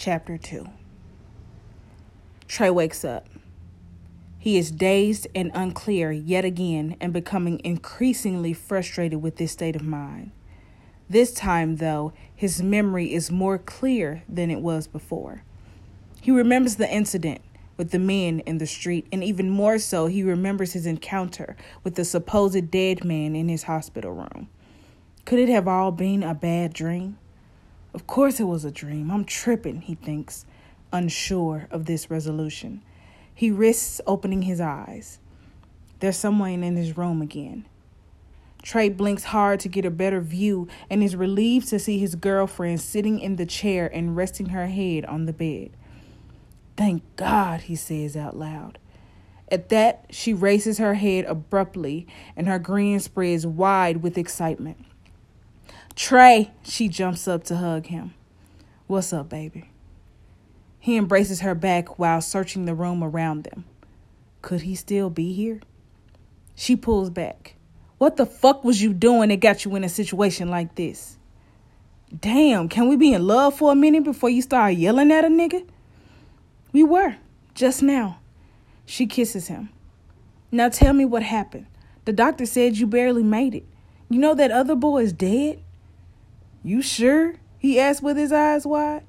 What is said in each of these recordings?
Chapter 2 Trey wakes up. He is dazed and unclear yet again and becoming increasingly frustrated with this state of mind. This time, though, his memory is more clear than it was before. He remembers the incident with the men in the street, and even more so, he remembers his encounter with the supposed dead man in his hospital room. Could it have all been a bad dream? Of course it was a dream. I'm tripping, he thinks, unsure of this resolution. He risks opening his eyes. There's someone in his room again. Trey blinks hard to get a better view and is relieved to see his girlfriend sitting in the chair and resting her head on the bed. Thank God, he says out loud. At that, she raises her head abruptly and her grin spreads wide with excitement. Trey, she jumps up to hug him. What's up, baby? He embraces her back while searching the room around them. Could he still be here? She pulls back. What the fuck was you doing that got you in a situation like this? Damn, can we be in love for a minute before you start yelling at a nigga? We were, just now. She kisses him. Now tell me what happened. The doctor said you barely made it. You know that other boy is dead? You sure? He asked with his eyes wide.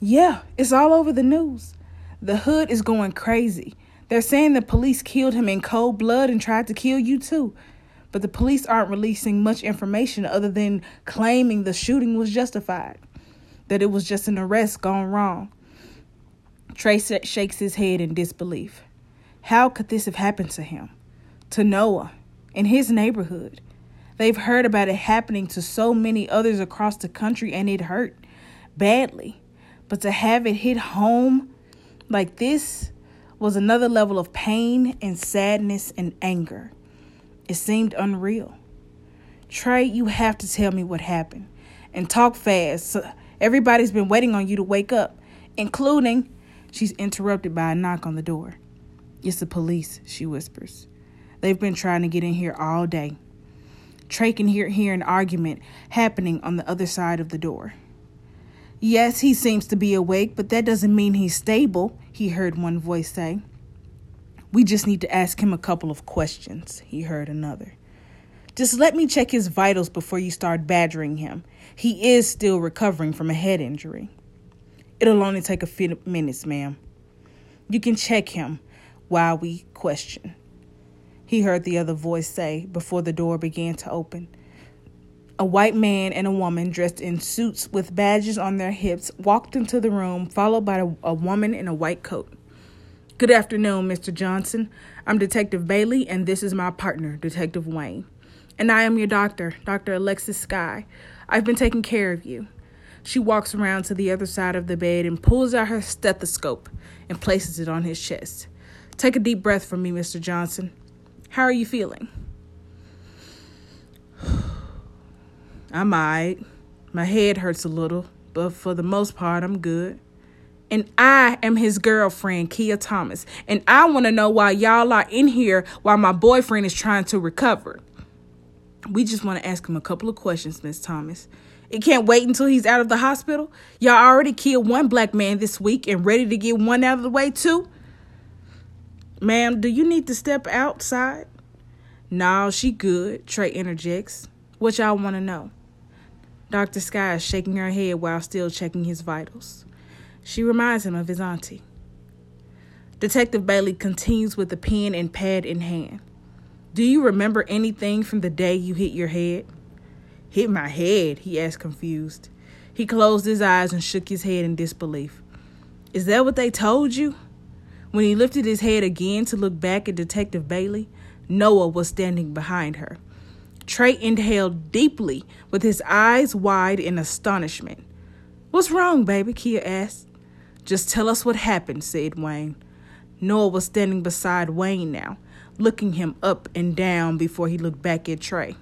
Yeah, it's all over the news. The hood is going crazy. They're saying the police killed him in cold blood and tried to kill you too. But the police aren't releasing much information other than claiming the shooting was justified, that it was just an arrest gone wrong. Trey shakes his head in disbelief. How could this have happened to him? To Noah, in his neighborhood? They've heard about it happening to so many others across the country and it hurt badly. But to have it hit home like this was another level of pain and sadness and anger. It seemed unreal. Trey, you have to tell me what happened and talk fast. Everybody's been waiting on you to wake up, including. She's interrupted by a knock on the door. It's the police, she whispers. They've been trying to get in here all day. Trey can hear, hear an argument happening on the other side of the door. Yes, he seems to be awake, but that doesn't mean he's stable, he heard one voice say. We just need to ask him a couple of questions, he heard another. Just let me check his vitals before you start badgering him. He is still recovering from a head injury. It'll only take a few minutes, ma'am. You can check him while we question he heard the other voice say before the door began to open. A white man and a woman dressed in suits with badges on their hips walked into the room, followed by a, a woman in a white coat. Good afternoon, Mr. Johnson. I'm Detective Bailey, and this is my partner, Detective Wayne. And I am your doctor, Dr. Alexis Sky. I've been taking care of you. She walks around to the other side of the bed and pulls out her stethoscope and places it on his chest. Take a deep breath for me, Mr. Johnson. How are you feeling? I'm alright. My head hurts a little, but for the most part, I'm good. And I am his girlfriend, Kia Thomas. And I want to know why y'all are in here while my boyfriend is trying to recover. We just want to ask him a couple of questions, Miss Thomas. It can't wait until he's out of the hospital. Y'all already killed one black man this week and ready to get one out of the way, too. Ma'am, do you need to step outside? No, she good, Trey interjects. What y'all want to know? Dr. Sky is shaking her head while still checking his vitals. She reminds him of his auntie. Detective Bailey continues with the pen and pad in hand. Do you remember anything from the day you hit your head? Hit my head? he asked, confused. He closed his eyes and shook his head in disbelief. Is that what they told you? When he lifted his head again to look back at Detective Bailey, Noah was standing behind her. Trey inhaled deeply with his eyes wide in astonishment. What's wrong, baby? Kia asked. Just tell us what happened, said Wayne. Noah was standing beside Wayne now, looking him up and down before he looked back at Trey.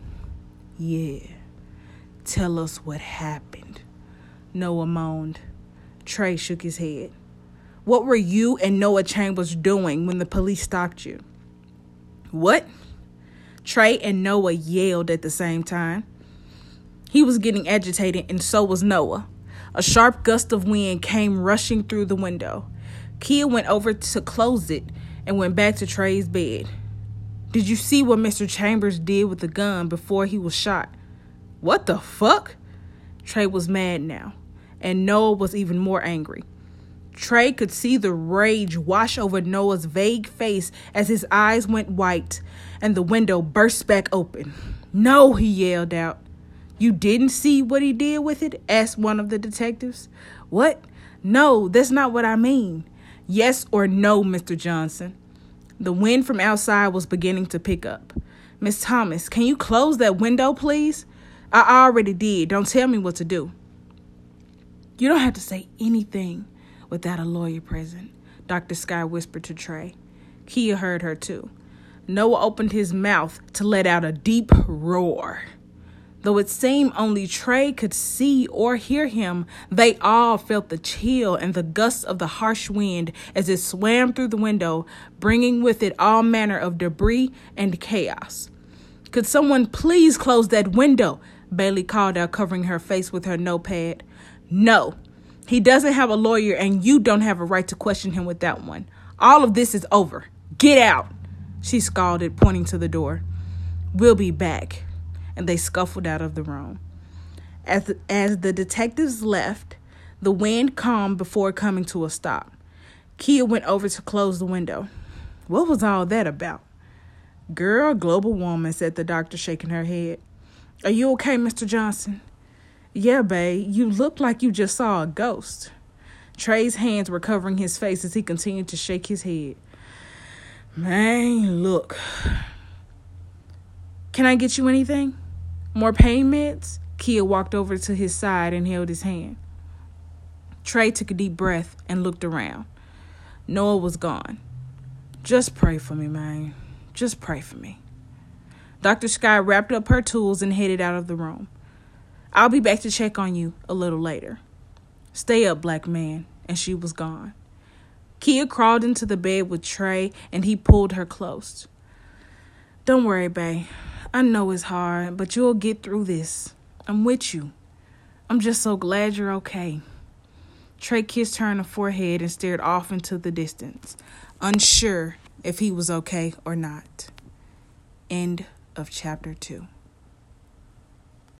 Yeah, tell us what happened, Noah moaned. Trey shook his head. What were you and Noah Chambers doing when the police stopped you? What? Trey and Noah yelled at the same time. He was getting agitated, and so was Noah. A sharp gust of wind came rushing through the window. Kia went over to close it and went back to Trey's bed. Did you see what Mr. Chambers did with the gun before he was shot? What the fuck? Trey was mad now, and Noah was even more angry. Trey could see the rage wash over Noah's vague face as his eyes went white and the window burst back open. No, he yelled out. You didn't see what he did with it? asked one of the detectives. What? No, that's not what I mean. Yes or no, Mr. Johnson. The wind from outside was beginning to pick up. Miss Thomas, can you close that window, please? I already did. Don't tell me what to do. You don't have to say anything without a lawyer present, Dr. Sky whispered to Trey. Kia heard her too. Noah opened his mouth to let out a deep roar. Though it seemed only Trey could see or hear him, they all felt the chill and the gusts of the harsh wind as it swam through the window, bringing with it all manner of debris and chaos. Could someone please close that window? Bailey called out, covering her face with her notepad. No, he doesn't have a lawyer, and you don't have a right to question him with that one. All of this is over. Get out, she scalded, pointing to the door. We'll be back. And they scuffled out of the room. As the, as the detectives left, the wind calmed before coming to a stop. Kia went over to close the window. What was all that about? Girl, global woman, said the doctor, shaking her head. Are you okay, Mr. Johnson? Yeah, babe, you look like you just saw a ghost. Trey's hands were covering his face as he continued to shake his head. Man, look. Can I get you anything? More pain meds? Kia walked over to his side and held his hand. Trey took a deep breath and looked around. Noah was gone. Just pray for me, man. Just pray for me. Dr. Sky wrapped up her tools and headed out of the room. I'll be back to check on you a little later. Stay up, black man. And she was gone. Kia crawled into the bed with Trey and he pulled her close. Don't worry, babe. I know it's hard, but you'll get through this. I'm with you. I'm just so glad you're okay. Trey kissed her on the forehead and stared off into the distance, unsure if he was okay or not. End of chapter 2.